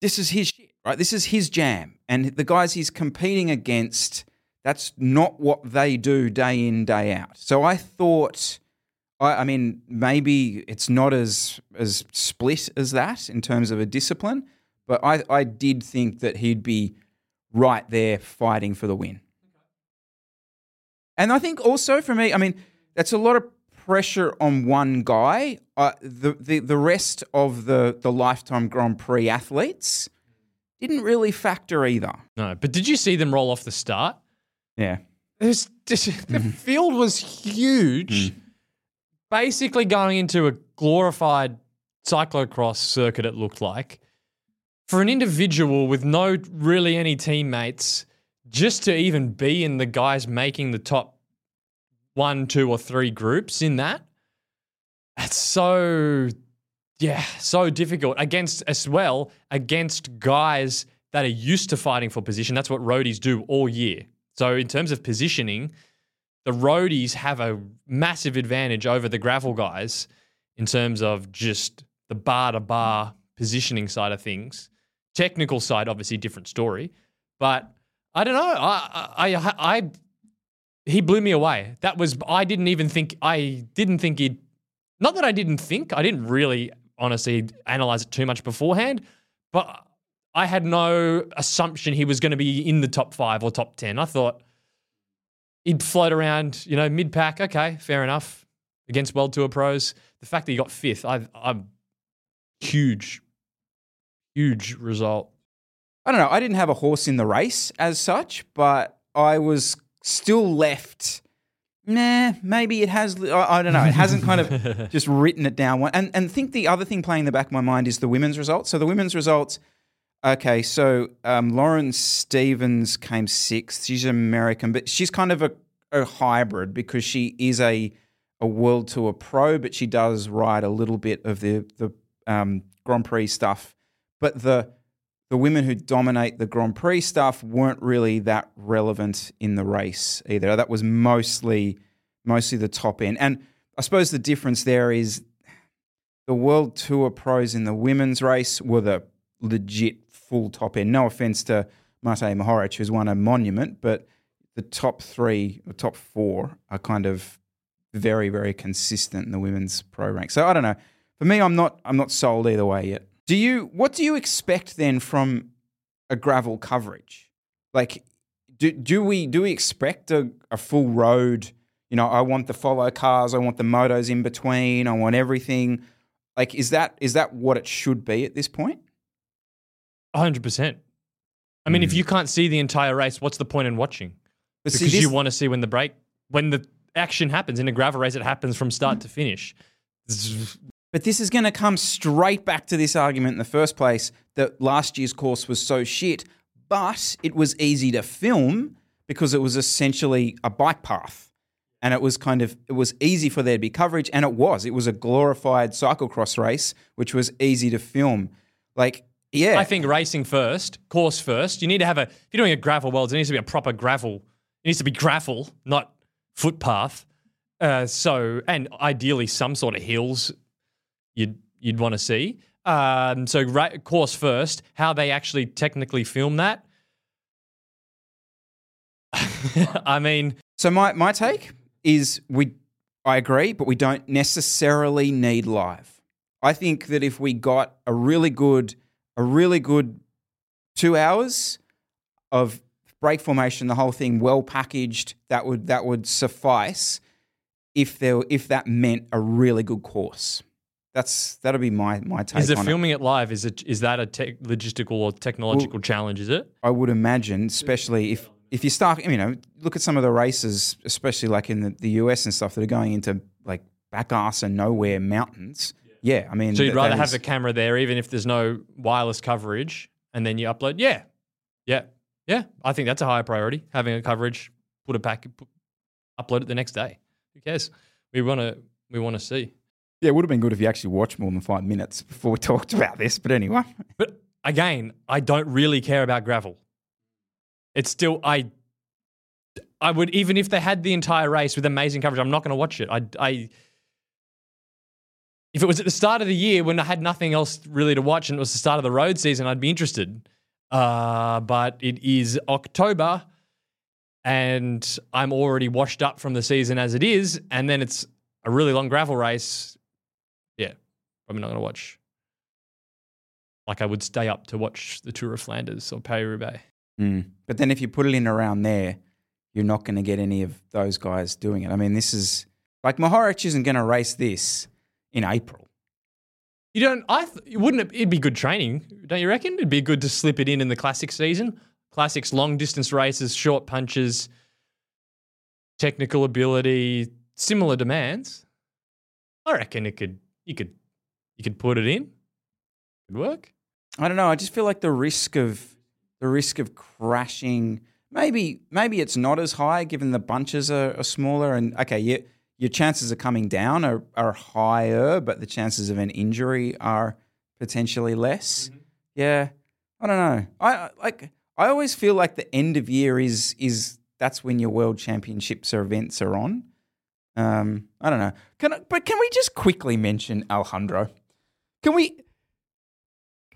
this is his shit, right? This is his jam. And the guys he's competing against, that's not what they do day in, day out. So I thought, I, I mean, maybe it's not as as split as that in terms of a discipline, but I, I did think that he'd be right there fighting for the win. And I think also for me, I mean, that's a lot of pressure on one guy. Uh, the, the the rest of the the lifetime Grand Prix athletes didn't really factor either. No, but did you see them roll off the start? Yeah. Just, the mm-hmm. field was huge. Mm. Basically going into a glorified cyclocross circuit, it looked like. For an individual with no really any teammates, just to even be in the guys making the top one, two, or three groups in that, that's so, yeah, so difficult against, as well, against guys that are used to fighting for position. That's what roadies do all year. So, in terms of positioning, the roadies have a massive advantage over the gravel guys in terms of just the bar to bar positioning side of things. Technical side, obviously, different story. But I don't know. I, I, I, I, he blew me away. That was, I didn't even think, I didn't think he'd, not that I didn't think, I didn't really honestly analyze it too much beforehand, but I had no assumption he was going to be in the top five or top 10. I thought he'd float around, you know, mid pack. Okay, fair enough. Against World Tour pros. The fact that he got fifth, I, I'm huge, huge result. I don't know. I didn't have a horse in the race as such, but I was still left Nah, maybe it has. I, I don't know. It hasn't kind of just written it down. And and think the other thing playing in the back of my mind is the women's results. So the women's results. Okay, so um, Lauren Stevens came sixth. She's American, but she's kind of a, a hybrid because she is a a world tour pro, but she does ride a little bit of the the um, Grand Prix stuff. But the the women who dominate the Grand Prix stuff weren't really that relevant in the race either. That was mostly mostly the top end. And I suppose the difference there is the World Tour pros in the women's race were the legit full top end. No offense to Matej Mohoric, who's won a monument, but the top three or top four are kind of very, very consistent in the women's pro rank. So I don't know. For me, I'm not I'm not sold either way yet. Do you what do you expect then from a gravel coverage? Like do do we do we expect a, a full road? You know, I want the follow cars, I want the motos in between, I want everything. Like is that is that what it should be at this point? 100%. I mean, if Hmm. you can't see the entire race, what's the point in watching? But see, because this- you want to see when the break, when the action happens in a gravel race, it happens from start to finish. But this is going to come straight back to this argument in the first place that last year's course was so shit, but it was easy to film because it was essentially a bike path. And it was kind of, it was easy for there to be coverage. And it was. It was a glorified cyclocross race, which was easy to film. Like, yeah. I think racing first, course first. You need to have a, if you're doing a gravel world, it needs to be a proper gravel. It needs to be gravel, not footpath. Uh, so, and ideally some sort of hills you'd you'd want to see. Um, so, ra- course first, how they actually technically film that. I mean, So my, my take is we I agree, but we don't necessarily need live. I think that if we got a really good a really good two hours of break formation, the whole thing well packaged, that would that would suffice if there if that meant a really good course. That's that'll be my my take is it filming it live? Is it is that a tech logistical or technological challenge? Is it? I would imagine, especially if if you start, you know, look at some of the races, especially like in the, the US and stuff that are going into like back ass and nowhere mountains. Yeah, I mean, So you'd rather that have is- the camera there, even if there's no wireless coverage, and then you upload. Yeah, yeah, yeah. I think that's a higher priority. Having a coverage, put it back, put, upload it the next day. Who cares? We want to. We want to see. yeah, it would have been good if you actually watched more than five minutes before we talked about this. But anyway, But again, I don't really care about gravel. It's still I. I would even if they had the entire race with amazing coverage, I'm not going to watch it. I, I. If it was at the start of the year when I had nothing else really to watch and it was the start of the road season, I'd be interested. Uh, but it is October, and I'm already washed up from the season as it is, and then it's a really long gravel race. Yeah, probably not going to watch like I would stay up to watch the Tour of Flanders or Paris Roubaix. Mm. but then if you put it in around there, you're not going to get any of those guys doing it. I mean, this is like Mohoric isn't going to race this in April. You don't. I th- wouldn't. It, it'd be good training, don't you reckon? It'd be good to slip it in in the classic season. Classics, long distance races, short punches, technical ability, similar demands. I reckon it could. You could. You could put it in. Could work. I don't know. I just feel like the risk of the risk of crashing. Maybe maybe it's not as high given the bunches are, are smaller and okay, your your chances of coming down are, are higher, but the chances of an injury are potentially less. Yeah, I don't know. I like. I always feel like the end of year is is that's when your world championships or events are on. Um, I don't know. Can I, but can we just quickly mention Alejandro? Can we?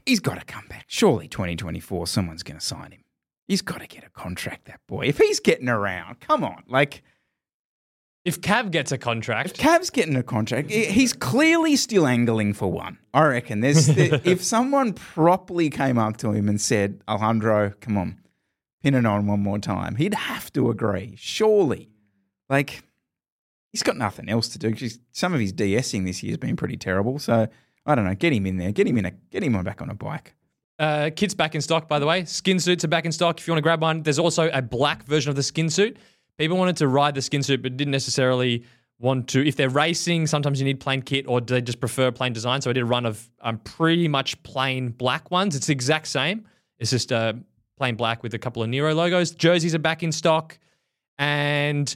He's got to come back. Surely 2024, someone's going to sign him. He's got to get a contract, that boy. If he's getting around, come on. Like, If Cav gets a contract, if Cav's getting a contract, he's clearly still angling for one. I reckon. There's the, if someone properly came up to him and said, Alejandro, come on, pin it on one more time, he'd have to agree. Surely. Like, he's got nothing else to do. 'cause Some of his DSing this year has been pretty terrible. So, I don't know. Get him in there. Get him in a get him on back on a bike. Uh, kit's back in stock, by the way. Skin suits are back in stock if you want to grab one. There's also a black version of the skin suit. People wanted to ride the skin suit, but didn't necessarily want to. If they're racing, sometimes you need plain kit, or do they just prefer plain design? So I did a run of um, pretty much plain black ones. It's the exact same. It's just uh, plain black with a couple of Nero logos. Jerseys are back in stock, and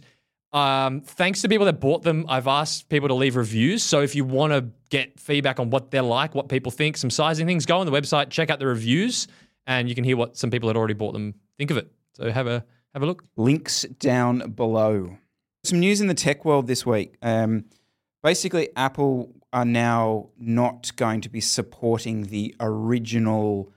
um, thanks to people that bought them, I've asked people to leave reviews. So if you want to get feedback on what they're like, what people think, some sizing things, go on the website, check out the reviews, and you can hear what some people that already bought them think of it. So have a have a look. Links down below. Some news in the tech world this week. Um, basically, Apple are now not going to be supporting the original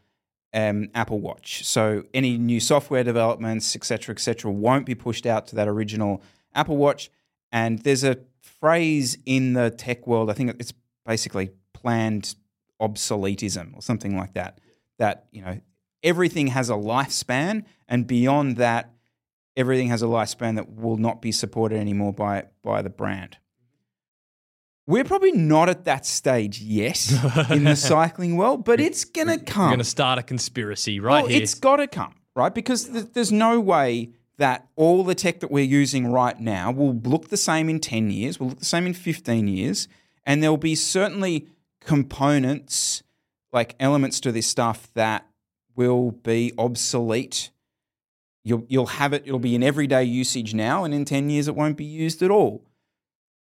um, Apple Watch. So any new software developments, etc., etc., won't be pushed out to that original Apple Watch. And there's a phrase in the tech world. I think it's basically planned obsoletism or something like that. That you know everything has a lifespan, and beyond that, everything has a lifespan that will not be supported anymore by by the brand. We're probably not at that stage yet in the cycling world, but it's gonna come. Going to start a conspiracy right well, here. it's got to come, right? Because th- there's no way that all the tech that we're using right now will look the same in 10 years, will look the same in 15 years, and there'll be certainly components, like elements to this stuff that will be obsolete. You'll, you'll have it, it'll be in everyday usage now, and in 10 years it won't be used at all.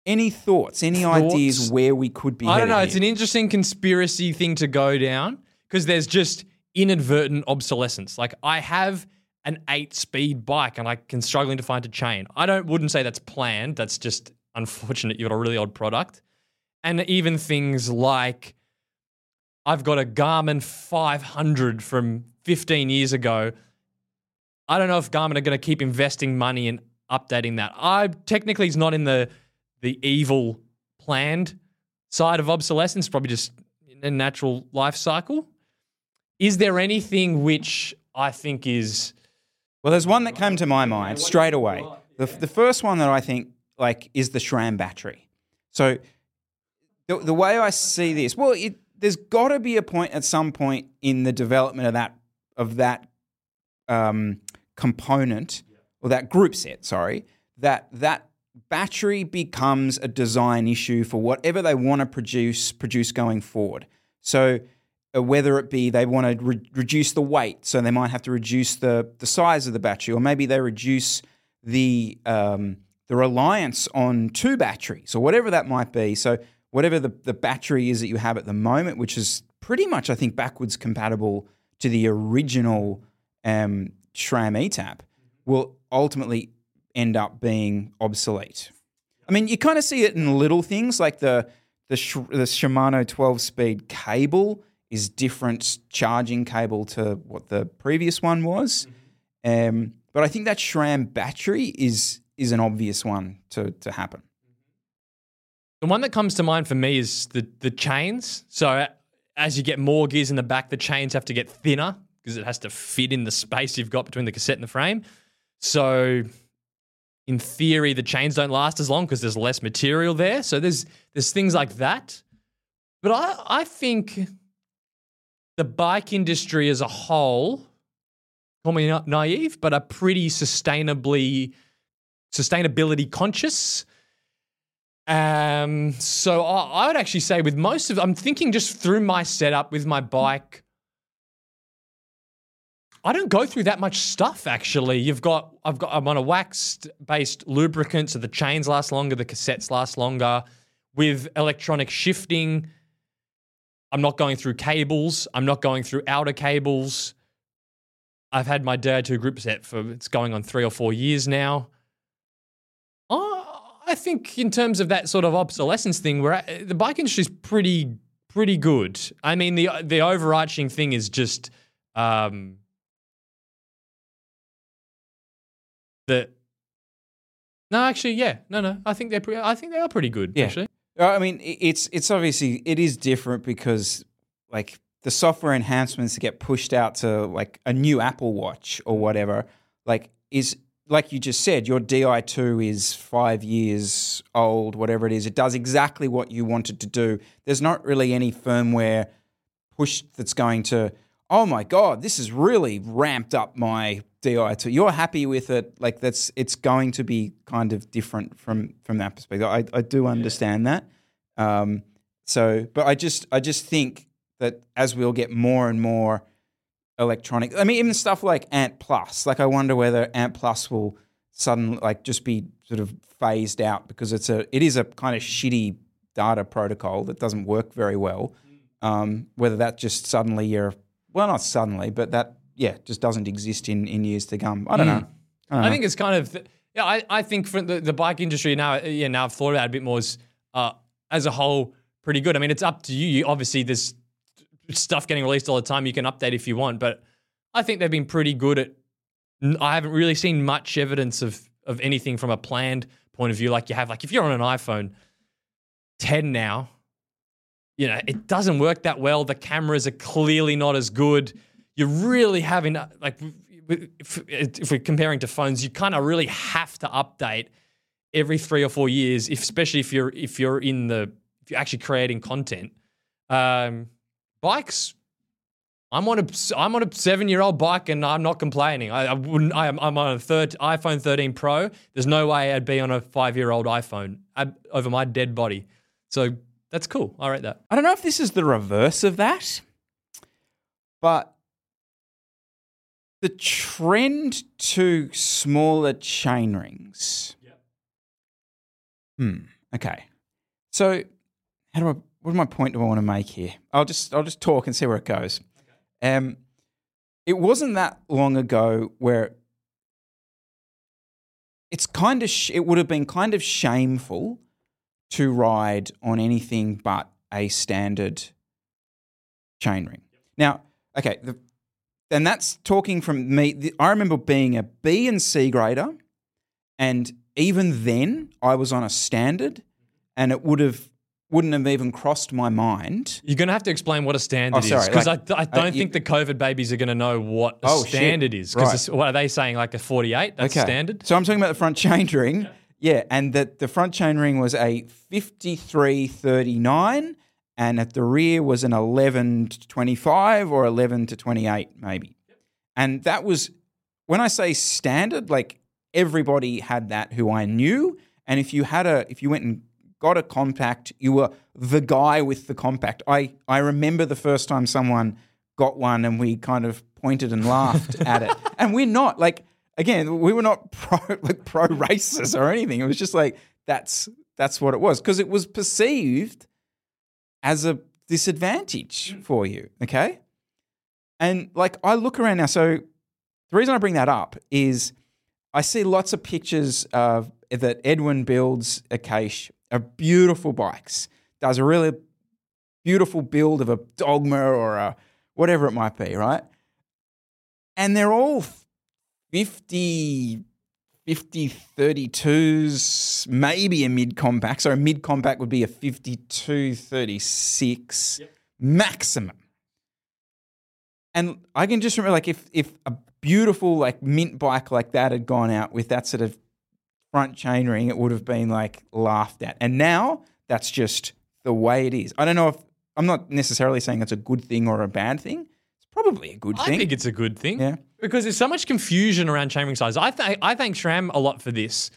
Any thoughts, any Thoughts? ideas where we could be I don't know. It's an interesting conspiracy thing to go down because there's just inadvertent obsolescence. Like I have an eight-speed bike and I can struggling to find a chain. I don't wouldn't say that's planned. That's just unfortunate. You've got a really odd product, and even things like I've got a Garmin 500 from 15 years ago. I don't know if Garmin are going to keep investing money in updating that. I technically is not in the the evil planned side of obsolescence, probably just a natural life cycle. Is there anything which I think is Well, there's one that came to my mind straight away. The, the first one that I think like is the SRAM battery. So the, the way I see this, well, it, there's got to be a point at some point in the development of that of that um, component or that group set. Sorry, that that battery becomes a design issue for whatever they want to produce produce going forward. So uh, whether it be they want to re- reduce the weight, so they might have to reduce the the size of the battery, or maybe they reduce the um, the reliance on two batteries, or whatever that might be. So whatever the, the battery is that you have at the moment, which is pretty much I think backwards compatible to the original um, SRAM ETAP, will ultimately end up being obsolete. I mean, you kind of see it in little things like the the, Sh- the Shimano 12 speed cable is different charging cable to what the previous one was. Um, but I think that SRAM battery is is an obvious one to, to happen. the one that comes to mind for me is the the chains. So as you get more gears in the back, the chains have to get thinner because it has to fit in the space you've got between the cassette and the frame. So in theory, the chains don't last as long because there's less material there. So there's there's things like that. But I I think the bike industry as a whole, call me na- naive, but are pretty sustainably sustainability conscious. Um, so I, I would actually say with most of, I'm thinking just through my setup with my bike. I don't go through that much stuff actually. You've got I've got I'm on a waxed based lubricant, so the chains last longer, the cassettes last longer. With electronic shifting, I'm not going through cables. I'm not going through outer cables. I've had my Di2 group set for it's going on three or four years now. I think in terms of that sort of obsolescence thing, where the bike industry is pretty pretty good. I mean, the the overarching thing is just um, the. No, actually, yeah, no, no. I think they're pretty. I think they are pretty good. Yeah. Actually, Uh, I mean, it's it's obviously it is different because like the software enhancements that get pushed out to like a new Apple Watch or whatever, like is like you just said, your Di2 is five years old, whatever it is. It does exactly what you wanted to do. There's not really any firmware push that's going to oh my god, this has really ramped up my Di2. You're happy with it, like that's it's going to be kind of different from from that perspective. I, I do understand that. Um, so, but I just I just think that as we'll get more and more electronic, I mean, even stuff like Ant Plus. Like, I wonder whether Ant Plus will suddenly like just be sort of phased out because it's a it is a kind of shitty data protocol that doesn't work very well. Um, whether that just suddenly you're well, not suddenly, but that yeah just doesn't exist in in years to come. I don't know. I, don't I know. think it's kind of yeah. I, I think for the, the bike industry now, yeah. Now I've thought about it a bit more. Is uh, as a whole pretty good. I mean, it's up to you. you. Obviously, there's stuff getting released all the time. You can update if you want, but I think they've been pretty good at. I haven't really seen much evidence of of anything from a planned point of view, like you have. Like if you're on an iPhone 10 now, you know it doesn't work that well. The cameras are clearly not as good. You're really having like if, we're comparing to phones, you kind of really have to update every three or four years, if, especially if you're if you're in the if you're actually creating content. Um, bikes, I'm on a I'm on a seven year old bike and I'm not complaining. I, I wouldn't. I am I'm on a third iPhone 13 Pro. There's no way I'd be on a five year old iPhone i over my dead body. So that's cool. I rate that. I don't know if this is the reverse of that, but the trend to smaller chain rings. Yep. Hmm. Okay. So, how do I? What my point do I want to make here? I'll just I'll just talk and see where it goes. Um, it wasn't that long ago where it's kind of sh- it would have been kind of shameful to ride on anything but a standard chainring. Now, okay, the, and that's talking from me. The, I remember being a B and C grader, and even then I was on a standard, and it would have wouldn't have even crossed my mind. You're gonna have to explain what a standard Oh, is because like, I, I don't uh, you- think the COVID babies are gonna know what a Oh, shit. standard is. Right. Because what are they saying? Like a 48? That's standard. So I'm talking about the front chain ring. Yeah, and that the front chain ring was a 5339 and at the rear was an 11 to 25 or 11 to 28 maybe. And that was when I say standard like everybody had that who I knew and if you had a if you went and got a compact you were the guy with the compact. I I remember the first time someone got one and we kind of pointed and laughed at it. And we're not like again, we were not pro like pro racers or anything. It was just like that's that's what it was because it was perceived as a disadvantage mm. for you. Okay, and like I look around now, so the reason I bring that up is I see lots of pictures of that Edwin builds a cache of beautiful bikes. Does a really beautiful build of a dogma or a whatever it might be, right? And they're all 50, 50 32s, maybe a mid compact. So a mid compact would be a 52 36 maximum. And I can just remember, like, if if a beautiful like mint bike like that had gone out with that sort of front chain ring, it would have been like laughed at. And now that's just the way it is. I don't know if I'm not necessarily saying it's a good thing or a bad thing. Probably a good I thing. I think it's a good thing. Yeah. Because there's so much confusion around chainring size. I, th- I thank SRAM a lot for this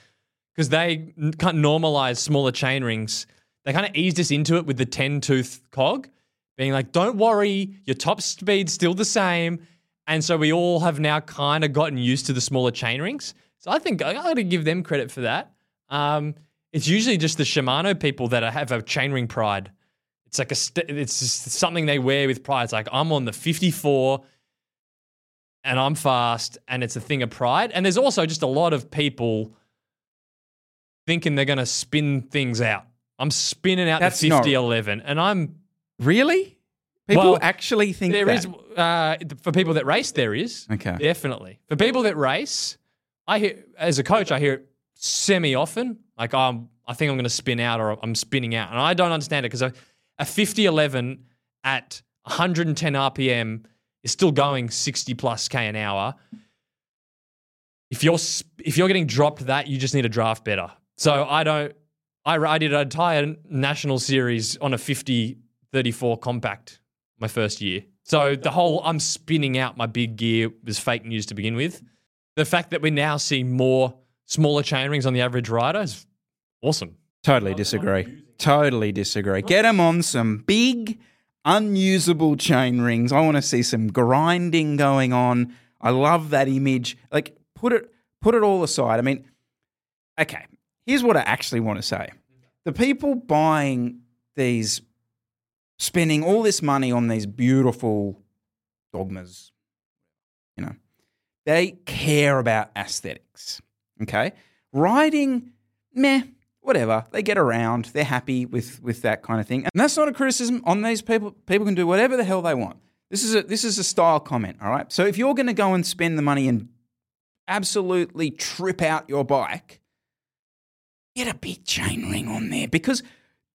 because they kind of normalized smaller chain rings. They kind of eased us into it with the 10 tooth cog, being like, don't worry, your top speed's still the same. And so we all have now kind of gotten used to the smaller chain rings. So I think I got to give them credit for that. Um, it's usually just the Shimano people that have a chainring pride. It's like a st- it's just something they wear with pride. It's like I'm on the 54 and I'm fast and it's a thing of pride. And there's also just a lot of people thinking they're going to spin things out. I'm spinning out That's the not- 5011 and I'm Really? People Well, actually think there that. is uh, for people that race there is. Okay. Definitely. For people that race, I hear as a coach I hear it semi often like um I think I'm going to spin out or I'm spinning out. And I don't understand it because a, a 5011 at 110 RPM is still going 60 plus K an hour. If you're if you're getting dropped that, you just need to draft better. So I don't. I, I did an entire national series on a 50 34 compact my first year. So the whole I'm spinning out my big gear was fake news to begin with. The fact that we now see more smaller chain rings on the average rider is awesome. Totally disagree. Totally disagree. Get them on some big, unusable chain rings. I want to see some grinding going on. I love that image. Like put it put it all aside. I mean, okay. Here's what I actually want to say. The people buying these spending all this money on these beautiful dogmas, you know, they care about aesthetics. Okay. Riding, meh, whatever. They get around. They're happy with with that kind of thing. And that's not a criticism on these people. People can do whatever the hell they want. This is a this is a style comment, all right? So if you're going to go and spend the money and absolutely trip out your bike, get a big chain ring on there because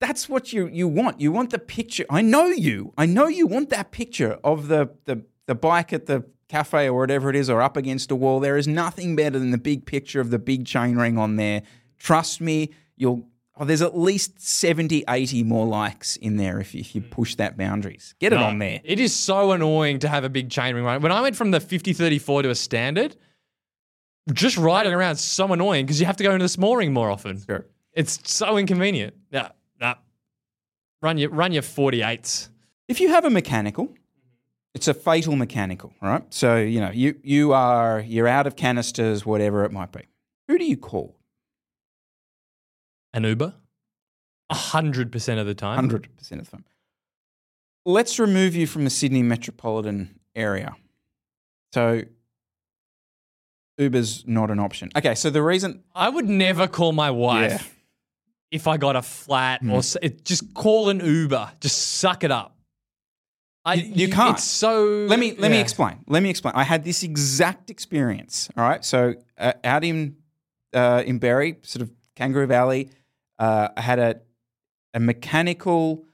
that's what you you want. You want the picture. I know you. I know you want that picture of the the the bike at the cafe or whatever it is or up against a wall. There is nothing better than the big picture of the big chain ring on there. Trust me, you'll oh, there's at least 70, 80 more likes in there if you, if you mm. push that boundaries. Get it No, on there. It is so annoying to have a big chain ring ride. When I went from the 5034 to a standard, just riding around is so annoying because you have to go into the small ring more often. Sure. It's so inconvenient. Yeah, nah. Run your run your 48s. If you have a mechanical, it's a fatal mechanical, right? So, you know, you you are you're out of canisters, whatever it might be. Who do you call? An Uber? A hundred percent of the time. Hundred percent of the time. Let's remove you from the Sydney metropolitan area. So Uber's not an option. Okay, so the reason I would never call my wife Yeah. If I got a flat or s- it, just call an Uber. Just suck it up. I, You- you can't. It's so. let me let me explain. Let me explain. I had this exact experience. All right, so uh, out in uh, in Berry, sort of Kangaroo Valley, uh, I had a a mechanical,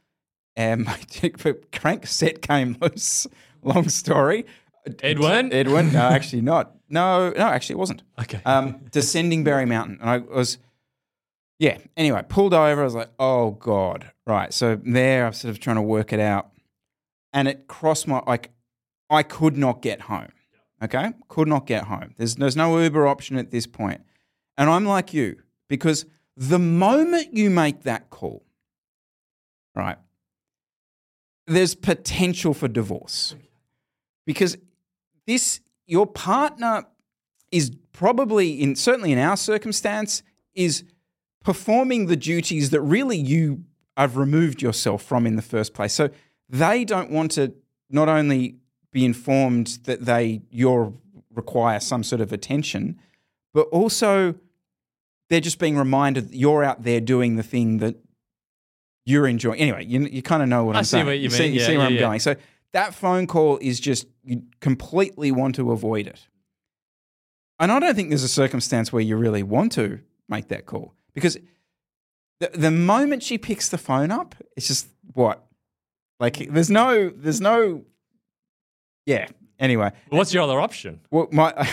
and my crank set came loose. Long story. Edwin? Edwin? No, actually not. No, no, actually it wasn't. Okay. Um, descending Berry Mountain, and I was. Yeah. Anyway, pulled over. I was like, "Oh God!" Right. So there, I'm sort of trying to work it out, and it crossed my like, I could not get home. Okay, could not get home. There's there's no Uber option at this point, and I'm like you because the moment you make that call, right, there's potential for divorce because this your partner is probably in certainly in our circumstance is performing the duties that really you have removed yourself from in the first place. So they don't want to not only be informed that they you're require some sort of attention, but also they're just being reminded that you're out there doing the thing that you're enjoying. Anyway, you, you kind of know what I I'm see saying. what you see, mean. you Yeah, see where yeah, I'm going. So that phone call is just you completely want to avoid it. And I don't think there's a circumstance where you really want to make that call because the, the moment she picks the phone up, it's just what? Like there's no there's no yeah. Anyway, What's your other option? well, my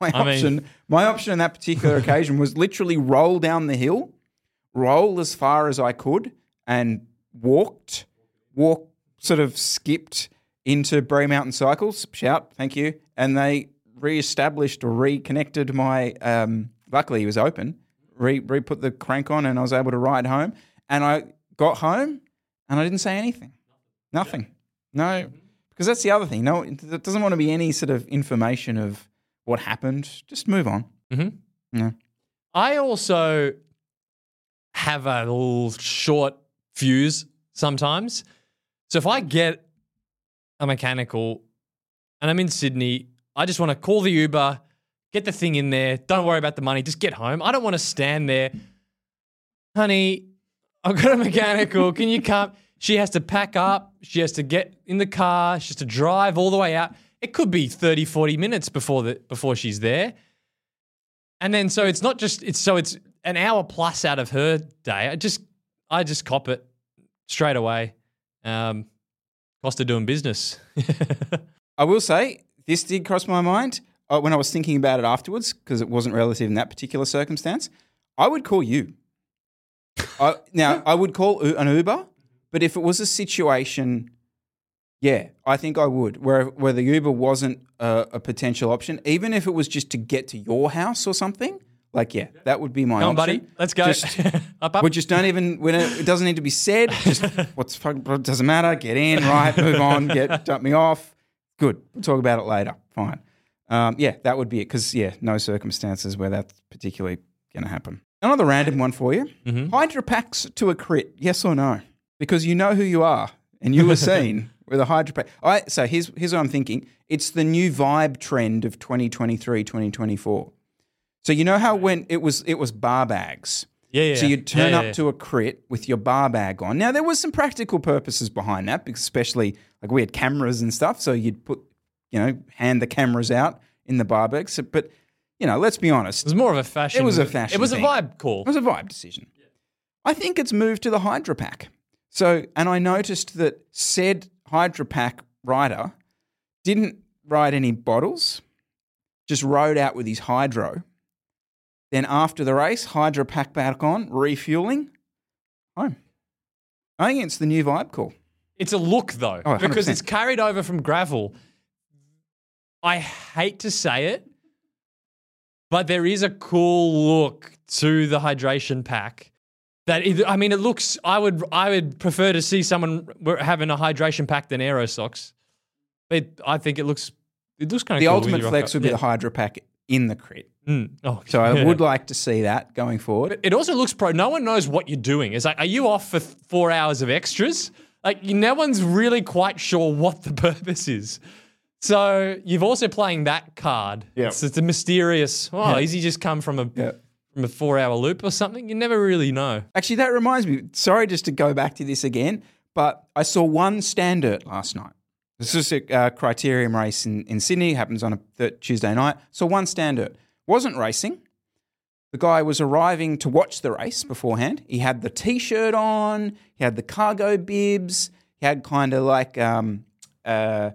my I mean- option my option on that particular occasion was literally roll down the hill, roll as far as I could, and walked, walk sort of skipped into Berry Mountain Cycles. Shout, thank you, and they re-established or reconnected my. Um, luckily, it was open. Re re put the crank on, and I was able to ride home. And I got home, and I didn't say anything. Nothing. No, because that's the other thing. No, it doesn't want to be any sort of information of what happened. Just move on. Mm-hmm. Yeah. I also have a little short fuse sometimes. So if I get a mechanical and I'm in Sydney, I just want to call the Uber, get the thing in there. Don't worry about the money. Just get home. I don't want to stand there. Honey, I've got a mechanical. Can you come? She has to pack up. She has to get in the car. She has to drive all the way out. It could be 30, 40 minutes before the before she's there. And then so it's not just it's so it's an hour plus out of her day. I just I just cop it straight away. Um, cost of doing business. I will say this did cross my mind uh, when I was thinking about it afterwards because it wasn't relative in that particular circumstance. I would call you. I, now I would call an Uber, but if it was a situation Yeah, I think I would. Where where the Uber wasn't a, a potential option, even if it was just to get to your house or something. Like, yeah, that would be my Come on, option. buddy. Let's go. Just, up, up. we just don't even. We don't, it doesn't need to be said. Just what's fuck- doesn't matter. Get in, right? Move on. Get dump me off. Good. We'll talk about it later. Fine. Um, yeah, that would be it. Because yeah, no circumstances where that's particularly going to happen. Another random one for you. Mm-hmm. Hydra packs to a crit. Yes or no? Because you know who you are, and you were seen with a Hydra pack. I so here's here's what I'm thinking. It's the new vibe trend of 2023, 2024. So you know how when it was it was bar bags. Yeah, yeah. So you'd turn Yeah, up yeah. to a crit with your bar bag on. Now there was some practical purposes behind that, because especially like we had cameras and stuff. So you'd put, you know, hand the cameras out in the bar bag. So, but you know, let's be honest, It was more of a fashion. It was a fashion It was thing. a vibe call. it was a vibe decision. I think it's moved to the Hydra Pack. So, and I noticed that said Hydra Pack rider didn't ride any bottles, just rode out with his hydro. Then after the race, Hydra Pack back on, refueling, home. I think it's the new vibe call. It's a look though, Oh, because it's carried over from gravel. I hate to say it, but there is a cool look to the hydration pack. That I mean, it looks. I would I would prefer to see someone having a hydration pack than Aero socks. It, I think it looks. It looks kind of The cool ultimate flex would be Yeah. the Hydra Pack in the crit. Mm. Oh, So I yeah. would like to see that going forward. It also looks pro. No one knows what you're doing. It's like, are you off for th- four hours of extras? Like, no one's really quite sure what the purpose is. So you've also playing that card. Yeah. It's, it's a mysterious. Oh, is he just come from a Yeah. From a four hour loop or something? You never really know. Actually, that reminds me. Sorry, just to go back to this again, but I saw one standard last night. This is a uh, criterium race in, in Sydney. Happens on a th- Tuesday night. So one standard wasn't racing. The guy was arriving to watch the race beforehand. He had the t-shirt on. He had the cargo bibs. He had kind of like um, uh,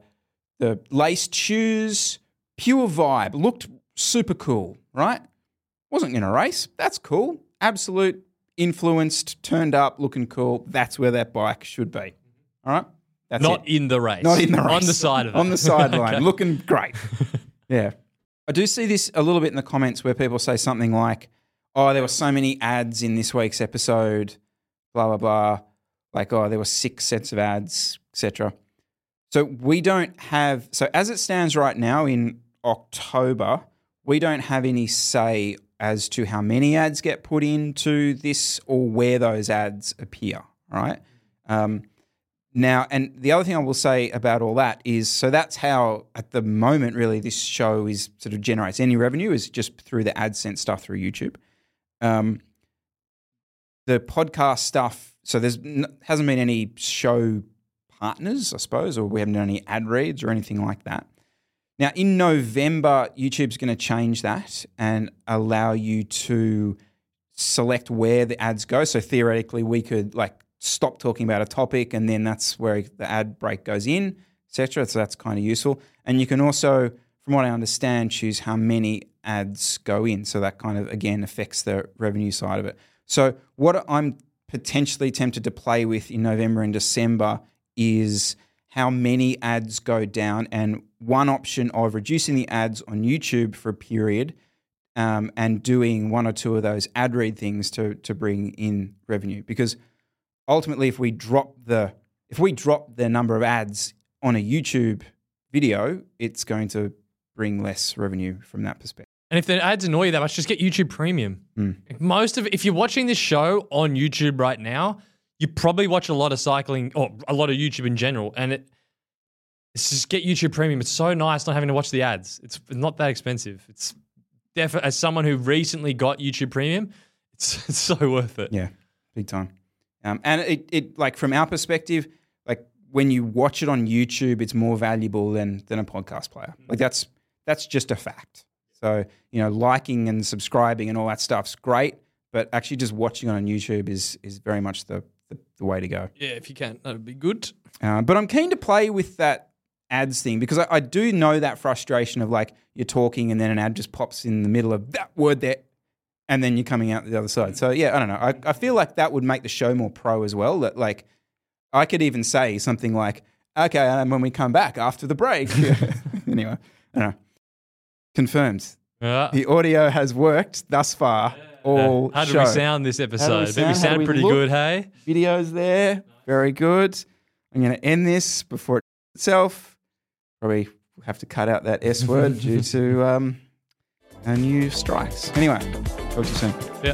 the laced shoes. Pure vibe. Looked super cool, right? Wasn't going to race. That's cool. Absolute influenced, turned up, looking cool. That's where that bike should be. All right. That's Not it. in the race. Not in the race. On the side of it. On the sideline, Okay. looking great. yeah. I do see this a little bit in the comments where people say something like, oh, there were so many ads in this week's episode, blah, blah, blah. Like, oh, there were six sets of ads, etc. So we don't have, so as it stands right now in October, we don't have any say as to how many ads get put into this or where those ads appear, right? Um, now, and the other thing I will say about all that is so that's how, at the moment, really, this show is sort of generates any revenue is just through the AdSense stuff through YouTube. Um, the podcast stuff, so there's hasn't been any show partners, I suppose, or we haven't done any ad reads or anything like that. Now, in November, YouTube's going to change that and allow you to select where the ads go. So theoretically, we could like stop talking about a topic, and then that's where the ad break goes in, etc. So that's kind of useful. And you can also, from what I understand, choose how many ads go in. So that kind of again affects the revenue side of it. So what I'm potentially tempted to play with in November and December is how many ads go down, and one option of reducing the ads on YouTube for a period um, and doing one or two of those ad read things to to bring in revenue. Because ultimately, if we drop the if we drop the number of ads on a YouTube video, it's going to bring less revenue from that perspective. And if the ads annoy you that much, just get YouTube Premium. Most of if you're watching this show on YouTube right now, you probably watch a lot of cycling or a lot of YouTube in general, and it it's just get YouTube Premium. It's so nice not having to watch the ads. It's not that expensive. It's definitely as someone who recently got YouTube Premium, it's, it's so worth it. Yeah, big time. Um, and it, it like from our perspective, like when you watch it on YouTube, it's more valuable than than a podcast player. Like that's that's just a fact. So you know, liking and subscribing and all that stuff's great, but actually just watching it on YouTube is is very much the the, way to go. Yeah, if you can, that'd be good. Uh, but I'm keen to play with that ads thing because I, I do know that frustration of like you're talking and then an ad just pops in the middle of that word there, and then you're coming out the other side. So yeah, I don't know. I, I feel like that would make the show more pro as well. That like I could even say something like Okay, and when we come back after the break. anyway, I don't know. Confirmed. Uh, The audio has worked thus far. All how did show. we sound this episode? Did we sound? How we pretty look? good, hey? Videos there. Very good. I'm going to end this before it itself. Probably have to cut out that S word due to um, a new strikes. Anyway, talk to you soon. Yeah.